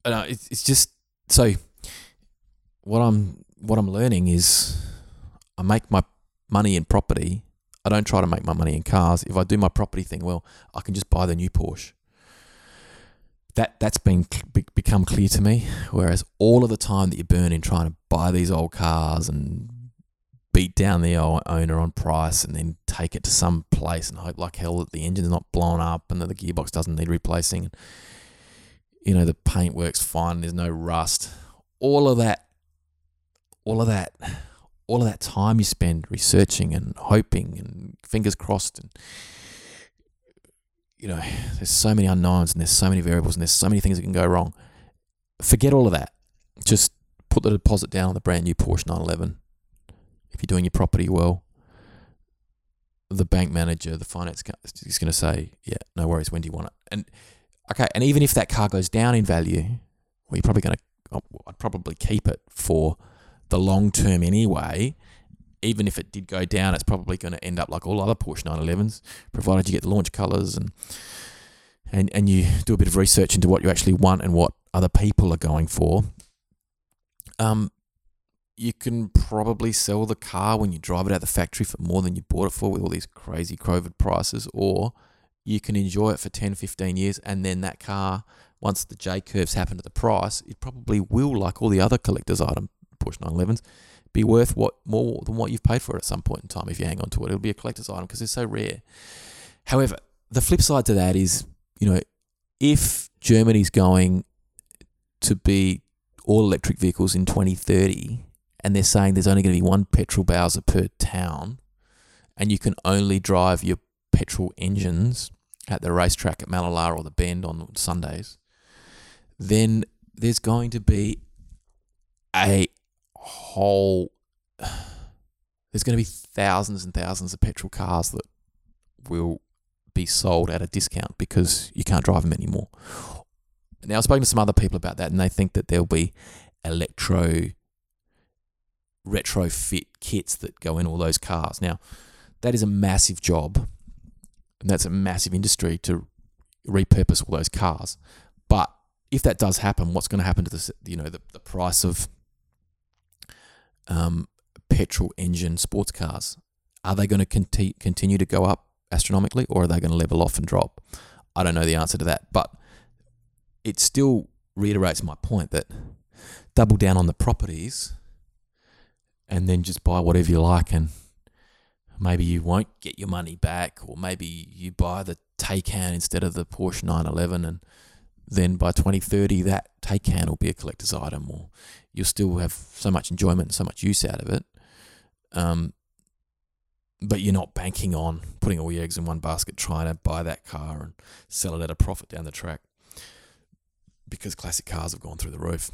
Uh, it's it's just so what I'm what I'm learning is I make my money in property. I don't try to make my money in cars. If I do my property thing well, I can just buy the new Porsche. That that's been become clear to me. Whereas all of the time that you burn in trying to buy these old cars and beat down the owner on price and then take it to some place and hope like hell that the engine's not blown up and that the gearbox doesn't need replacing. You know the paint works fine. There's no rust. All of that all of that all of that time you spend researching and hoping and fingers crossed and you know there's so many unknowns and there's so many variables and there's so many things that can go wrong forget all of that just put the deposit down on the brand new Porsche 911 if you're doing your property well the bank manager the finance guy is going to say yeah no worries when do you want it and okay and even if that car goes down in value well you're probably going to oh, I'd probably keep it for the long term anyway, even if it did go down, it's probably going to end up like all other Porsche 911s, provided you get the launch colours and and and you do a bit of research into what you actually want and what other people are going for. Um, you can probably sell the car when you drive it out of the factory for more than you bought it for with all these crazy COVID prices, or you can enjoy it for 10, 15 years, and then that car, once the J curves happen to the price, it probably will, like all the other collector's items, Porsche 911s be worth what more than what you've paid for it at some point in time if you hang on to it. It'll be a collector's item because it's so rare. However, the flip side to that is, you know, if Germany's going to be all electric vehicles in 2030 and they're saying there's only going to be one petrol Bowser per town and you can only drive your petrol engines at the racetrack at Mallala or the Bend on Sundays, then there's going to be a whole there's going to be thousands and thousands of petrol cars that will be sold at a discount because you can't drive them anymore. Now, I've spoken to some other people about that, and they think that there'll be electro retrofit kits that go in all those cars. Now, that is a massive job, and that's a massive industry to repurpose all those cars. But if that does happen, what's going to happen to the you know the, the price of um, petrol engine sports cars? Are they going to conti- continue to go up astronomically, or are they going to level off and drop? I don't know the answer to that, but it still reiterates my point that double down on the properties and then just buy whatever you like and maybe you won't get your money back or maybe you buy the Taycan instead of the Porsche 911 and then by 2030 that Taycan will be a collector's item or you'll still have so much enjoyment and so much use out of it. Um, but you're not banking on putting all your eggs in one basket trying to buy that car and sell it at a profit down the track because classic cars have gone through the roof.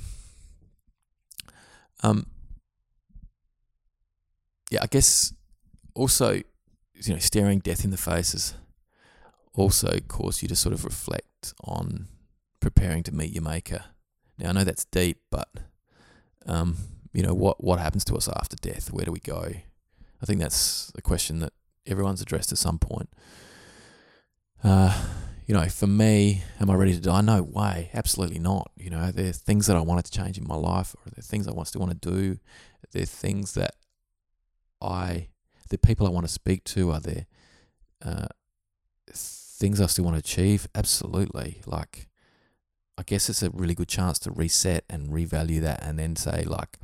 Um, yeah, I guess also, you know, staring death in the face has also caused you to sort of reflect on preparing to meet your maker. Now I know that's deep, but um, you know what what happens to us after death? Where do we go? I think that's a question that everyone's addressed at some point. Uh, you know, for me, am I ready to die? No way, absolutely not. You know, there are things that I wanted to change in my life, or there are things I still want to do. There are things that I, the people I want to speak to, are there uh, things I still want to achieve? Absolutely. Like, I guess it's a really good chance to reset and revalue that, and then say, like,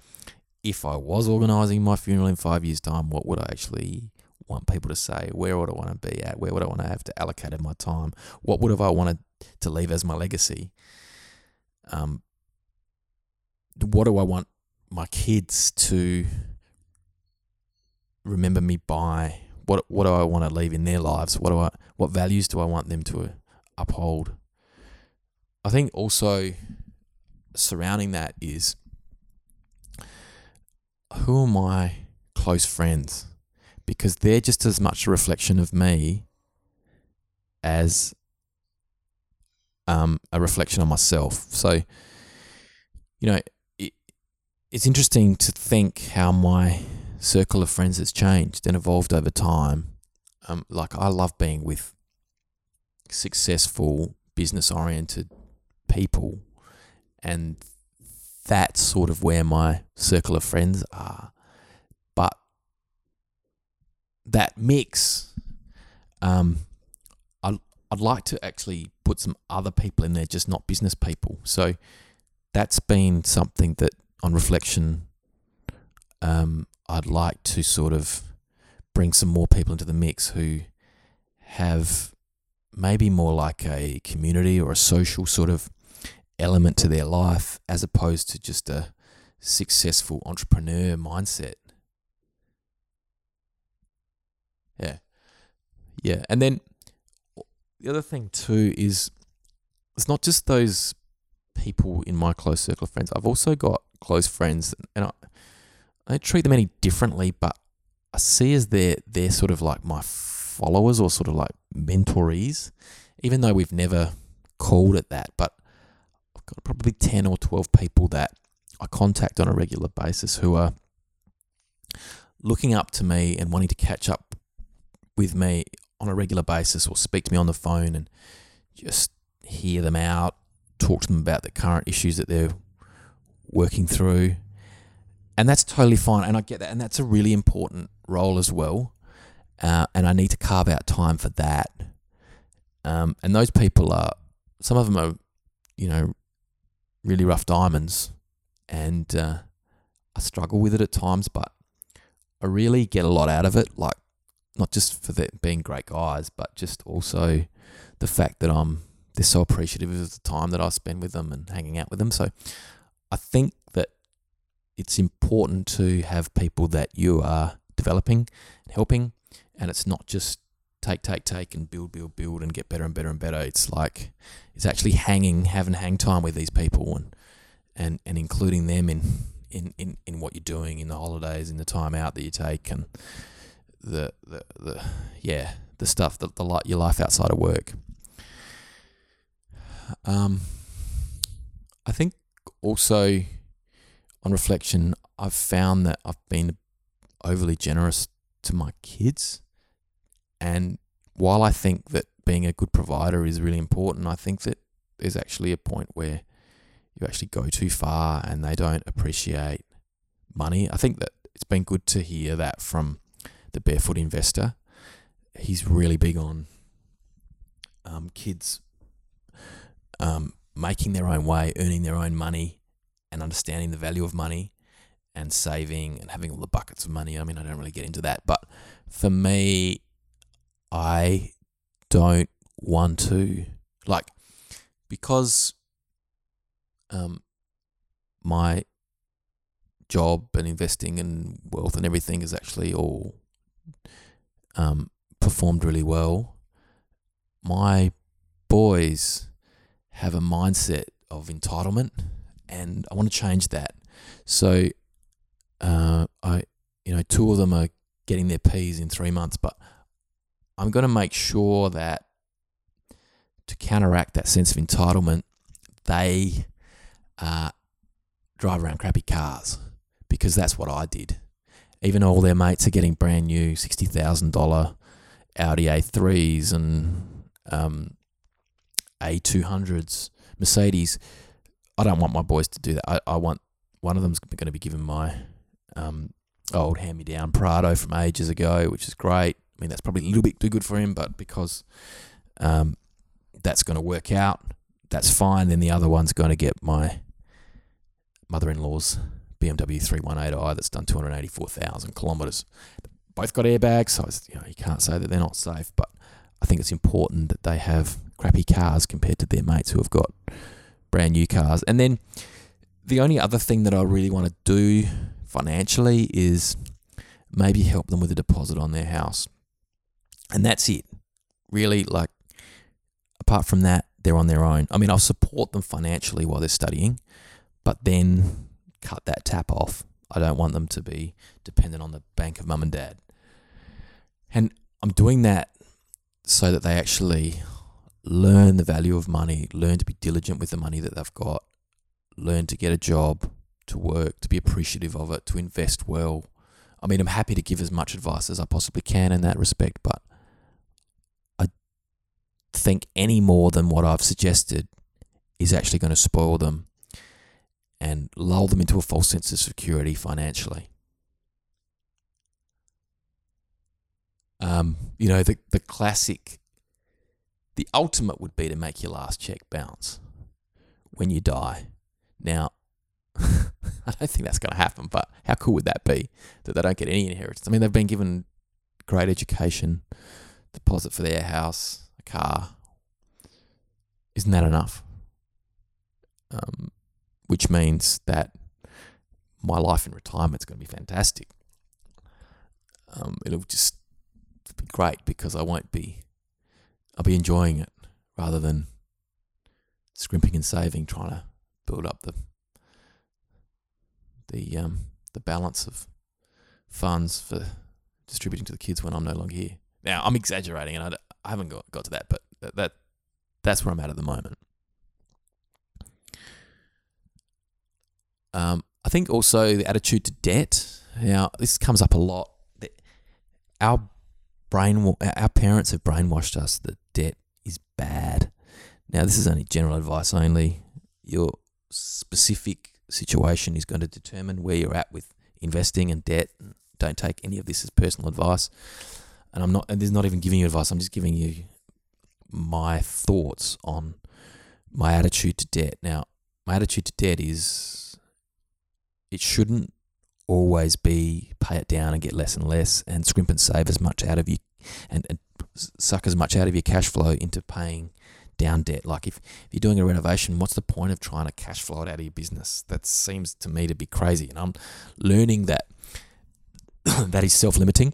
if I was organising my funeral in five years' time, what would I actually want people to say? Where would I want to be at? Where would I want to have to allocate my time? What would have I wanted to leave as my legacy? Um, what do I want my kids to remember me by? What what do I want to leave in their lives? What do I what values do I want them to uphold? I think also surrounding that is who are my close friends? Because they're just as much a reflection of me as um, a reflection on myself. So, you know, it, it's interesting to think how my circle of friends has changed and evolved over time. Um, like I love being with successful, business oriented people, and that's sort of where my circle of friends are. But that mix, um, I, I'd like to actually put some other people in there, just not business people. So that's been something that, on reflection, um, I'd like to sort of bring some more people into the mix who have maybe more like a community or a social sort of element to their life as opposed to just a successful entrepreneur mindset. Yeah. Yeah. And then the other thing too is it's not just those people in my close circle of friends. I've also got close friends and I, I don't treat them any differently, but I see as they're they're sort of like my followers or sort of like mentorees, even though we've never called it that. But I've got probably ten or twelve people that I contact on a regular basis who are looking up to me and wanting to catch up with me on a regular basis or speak to me on the phone and just hear them out, talk to them about the current issues that they're working through, and that's totally fine. And I get that, and that's a really important role as well. Uh, and I need to carve out time for that. Um, and those people are some of them are, you know, really rough diamonds, and uh, I struggle with it at times, but I really get a lot out of it. Like not just for the, being great guys, but just also the fact that I'm they're so appreciative of the time that I spend with them and hanging out with them. So I think it's important to have people that you are developing and helping, and it's not just take, take, take, and build, build, build, and get better and better and better. It's like it's actually hanging, having hang time with these people, and and and including them in in in in what you're doing in the holidays, in the time out that you take, and the the, the yeah the stuff that the your life outside of work. Um, I think also on reflection, I've found that I've been overly generous to my kids. And while I think that being a good provider is really important, I think that there's actually a point where you actually go too far and they don't appreciate money. I think that it's been good to hear that from the barefoot investor. He's really big on um, kids um, making their own way, earning their own money, and understanding the value of money and saving and having all the buckets of money. I mean, I don't really get into that, but for me, I don't want to like because um my job and investing and wealth and everything is actually all um performed really well. My boys have a mindset of entitlement and I want to change that. So uh, I you know two of them are getting their P's in three months, but I'm going to make sure that to counteract that sense of entitlement, they uh, drive around crappy cars because that's what I did. Even all their mates are getting brand new sixty thousand dollar Audi A3s and um, A200s, Mercedes. I don't want my boys to do that. I, I want one of them's going to be given my um, old hand me down Prado from ages ago, which is great. I mean, that's probably a little bit too good for him, but because um, that's going to work out, that's fine. Then the other one's going to get my mother in law's BMW 318i that's done 284,000 kilometres. Both got airbags, so you, know, you can't say that they're not safe, but I think it's important that they have crappy cars compared to their mates who have got brand new cars. And then the only other thing that I really want to do financially is maybe help them with a deposit on their house. And that's it. Really, like, apart from that, they're on their own. I mean, I'll support them financially while they're studying, but then cut that tap off. I don't want them to be dependent on the bank of mum and dad. And I'm doing that so that they actually learn the value of money, learn to be diligent with the money that they've got, learn to get a job, to work, to be appreciative of it, to invest well. I mean, I'm happy to give as much advice as I possibly can in that respect, but I think any more than what I've suggested is actually going to spoil them and lull them into a false sense of security financially. Um, you know, the, the classic, the ultimate would be to make your last check bounce when you die. Now, I don't think that's going to happen, but how cool would that be that they don't get any inheritance? I mean, they've been given great education, deposit for their house, a car. Isn't that enough? Um, which means that my life in retirement is going to be fantastic. Um, it'll just be great because I won't be, I'll be enjoying it rather than scrimping and saving, trying to build up the the um, the balance of funds for distributing to the kids when I'm no longer here. Now I'm exaggerating, and I, I haven't got, got to that, but that, that that's where I'm at at the moment. Um, I think also the attitude to debt. Now this comes up a lot. Our brain, our parents have brainwashed us that debt is bad. Now this is only general advice only. Your specific situation is going to determine where you're at with investing and debt. Don't take any of this as personal advice. And I'm not, and there's not even giving you advice. I'm just giving you my thoughts on my attitude to debt. Now, my attitude to debt is it shouldn't always be pay it down and get less and less and scrimp and save as much out of you and, and suck as much out of your cash flow into paying down debt. Like if, if you're doing a renovation, what's the point of trying to cash flow it out of your business? That seems to me to be crazy. And I'm learning that that is self limiting.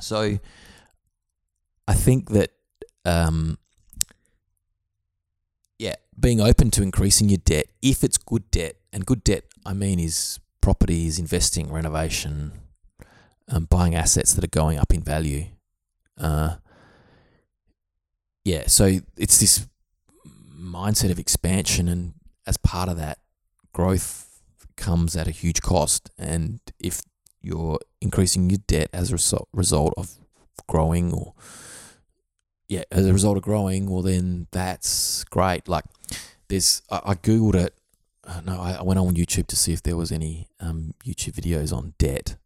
So I think that um, yeah, being open to increasing your debt if it's good debt, and good debt I mean is properties, investing, renovation, um, buying assets that are going up in value. Uh, yeah, so it's this mindset of expansion, and as part of that, growth comes at a huge cost. And if you're increasing your debt as a result of growing, or yeah, as a result of growing, well, then that's great. Like there's I, I googled it. Uh, no, I, I went on YouTube to see if there was any um, YouTube videos on debt,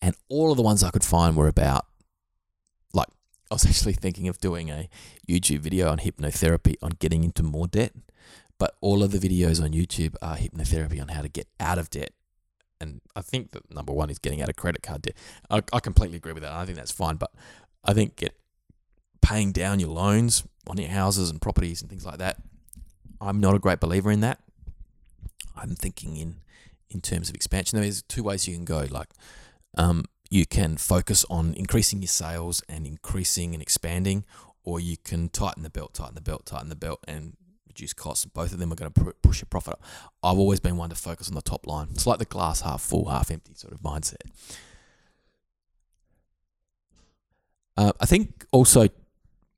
and all of the ones I could find were about I was actually thinking of doing a YouTube video on hypnotherapy on getting into more debt, but all of the videos on YouTube are hypnotherapy on how to get out of debt. And I think that number one is getting out of credit card debt. I, I completely agree with that. I think that's fine, but I think get paying down your loans on your houses and properties and things like that. I'm not a great believer in that. I'm thinking in in terms of expansion. There's two ways you can go. Like, um, you can focus on increasing your sales and increasing and expanding, or you can tighten the belt, tighten the belt, tighten the belt, and reduce costs. Both of them are going to push your profit up. I've always been one to focus on the top line. It's like the glass half full, half empty sort of mindset. Uh, I think also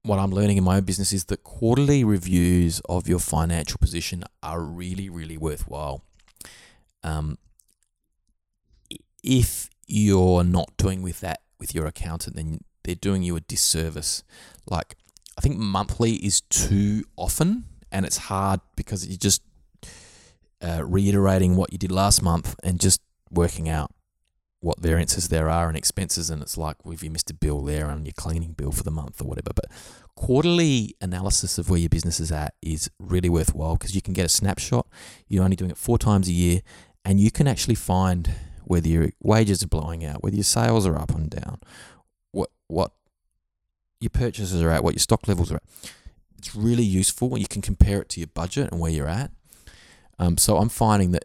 what I'm learning in my own business is that quarterly reviews of your financial position are really, really worthwhile. Um, if you're not doing with that with your accountant, then they're doing you a disservice. Like, I think monthly is too often, and it's hard because you're just uh, reiterating what you did last month and just working out what variances there are and expenses. And it's like, well, if you missed a bill there on your cleaning bill for the month or whatever. But quarterly analysis of where your business is at is really worthwhile because you can get a snapshot. You're only doing it four times a year, and you can actually find whether your wages are blowing out, whether your sales are up and down, what what your purchases are at, what your stock levels are at. It's really useful when you can compare it to your budget and where you're at. Um, so I'm finding that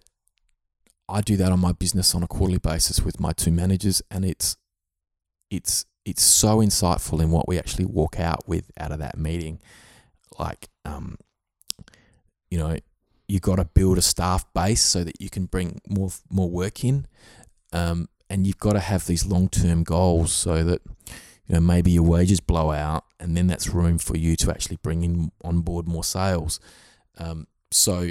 I do that on my business on a quarterly basis with my two managers, and it's it's it's so insightful in what we actually walk out with out of that meeting. Like, um, you know, you got to build a staff base so that you can bring more more work in, um, and you've got to have these long term goals so that you know maybe your wages blow out, and then that's room for you to actually bring in on board more sales. Um, so,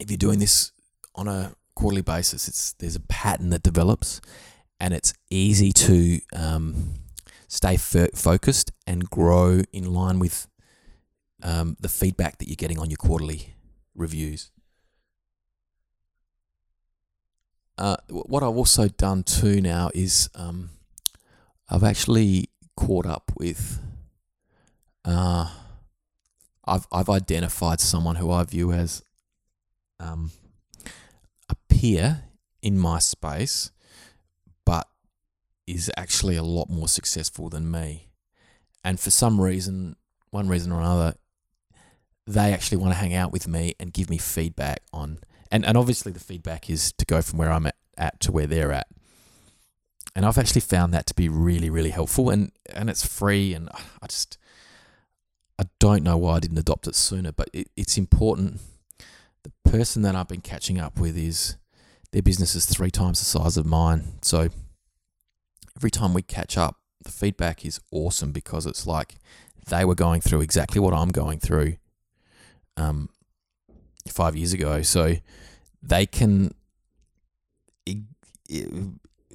if you're doing this on a quarterly basis, it's there's a pattern that develops, and it's easy to um, stay f- focused and grow in line with um, the feedback that you're getting on your quarterly reviews. Uh, what I've also done too now is um, I've actually caught up with. Uh, I've I've identified someone who I view as um, a peer in my space, but is actually a lot more successful than me. And for some reason, one reason or another, they actually want to hang out with me and give me feedback on and, and obviously the feedback is to go from where I'm at, at to where they're at. And I've actually found that to be really, really helpful and, and it's free and I just I don't know why I didn't adopt it sooner, but it, it's important. The person that I've been catching up with is their business is three times the size of mine. So every time we catch up, the feedback is awesome because it's like they were going through exactly what I'm going through um, five years ago. So they can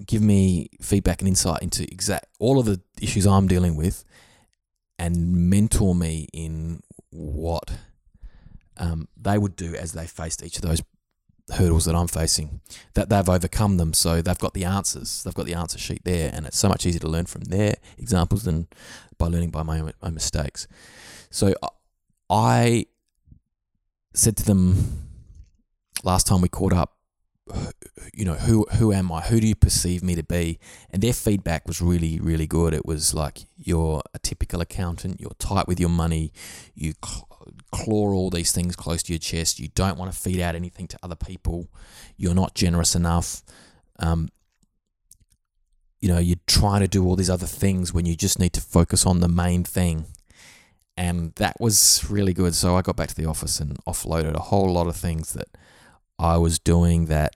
give me feedback and insight into exact all of the issues I'm dealing with and mentor me in what um, they would do as they faced each of those hurdles that I'm facing. That they've overcome them, so they've got the answers. They've got the answer sheet there, and it's so much easier to learn from their examples than by learning by my own mistakes. So I said to them last time we caught up, you know, who who am I? Who do you perceive me to be? And their feedback was really really good. It was like you're a typical accountant. You're tight with your money. You claw all these things close to your chest. You don't want to feed out anything to other people. You're not generous enough. Um, you know, you're trying to do all these other things when you just need to focus on the main thing and that was really good. So I got back to the office and offloaded a whole lot of things that I was doing that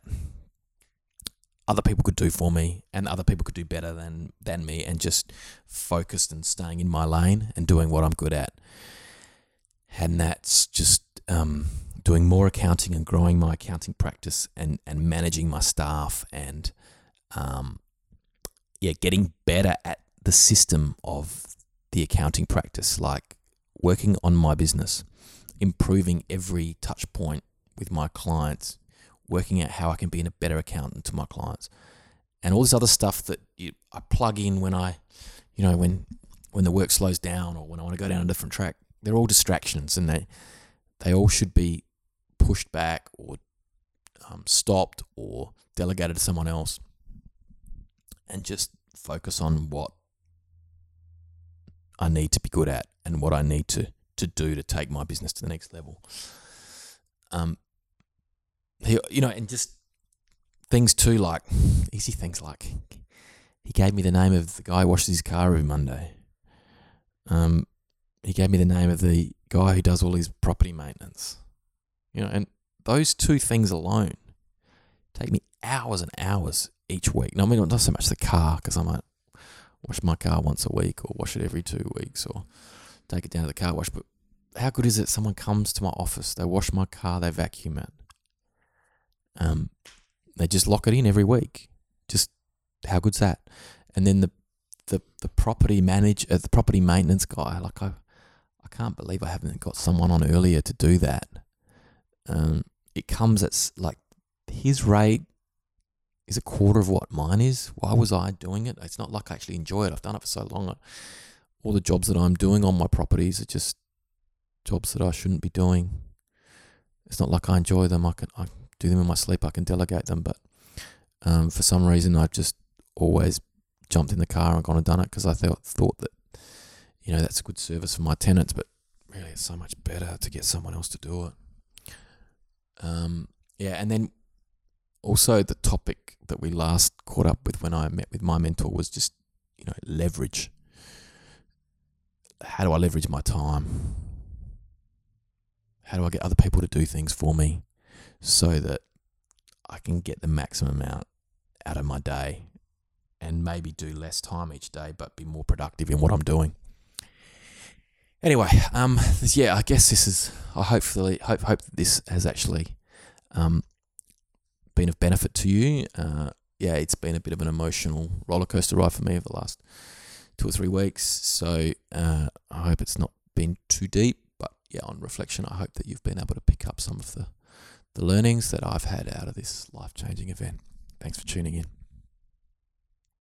other people could do for me and other people could do better than than me and just focused and staying in my lane and doing what I'm good at. And that's just um, doing more accounting and growing my accounting practice and, and managing my staff and um, yeah, getting better at the system of the accounting practice. Like working on my business improving every touch point with my clients, working out how I can be a better accountant to my clients, and all this other stuff that you, I plug in when I, you know, when when the work slows down or when I want to go down a different track. They're all distractions, and they they all should be pushed back or um, stopped or delegated to someone else, and just focus on what I need to be good at and what I need to to do to take my business to the next level. Um, he, you know, and just things too, like easy things like he gave me the name of the guy who washes his car every Monday. Um, he gave me the name of the guy who does all his property maintenance. You know, and those two things alone take me hours and hours each week. No, I mean, not so much the car because I might wash my car once a week or wash it every two weeks or take it down to the car wash. But how good is it? Someone comes to my office, they wash my car, they vacuum it. Um, they just lock it in every week. Just how good's that? And then the the the property manage uh, the property maintenance guy, like I I can't believe I haven't got someone on earlier to do that. Um, it comes at like his rate is a quarter of what mine is. Why was I doing it? It's not like I actually enjoy it. I've done it for so long. All the jobs that I'm doing on my properties are just jobs that I shouldn't be doing. It's not like I enjoy them. I can I do them in my sleep. I can delegate them, but um, for some reason I've just always jumped in the car and gone and done it because I thought thought that you know that's a good service for my tenants. But really, it's so much better to get someone else to do it. Um, yeah, and then also the topic that we last caught up with when I met with my mentor was just you know leverage. How do I leverage my time? How do I get other people to do things for me so that I can get the maximum amount out of my day and maybe do less time each day but be more productive in what I'm doing. Anyway, um, yeah, I guess this is. I hopefully hope hope this has actually um, been of benefit to you. Uh, yeah, it's been a bit of an emotional roller coaster ride for me over the last two or three weeks. So uh, I hope it's not been too deep. But yeah, on reflection, I hope that you've been able to pick up some of the the learnings that I've had out of this life changing event. Thanks for tuning in.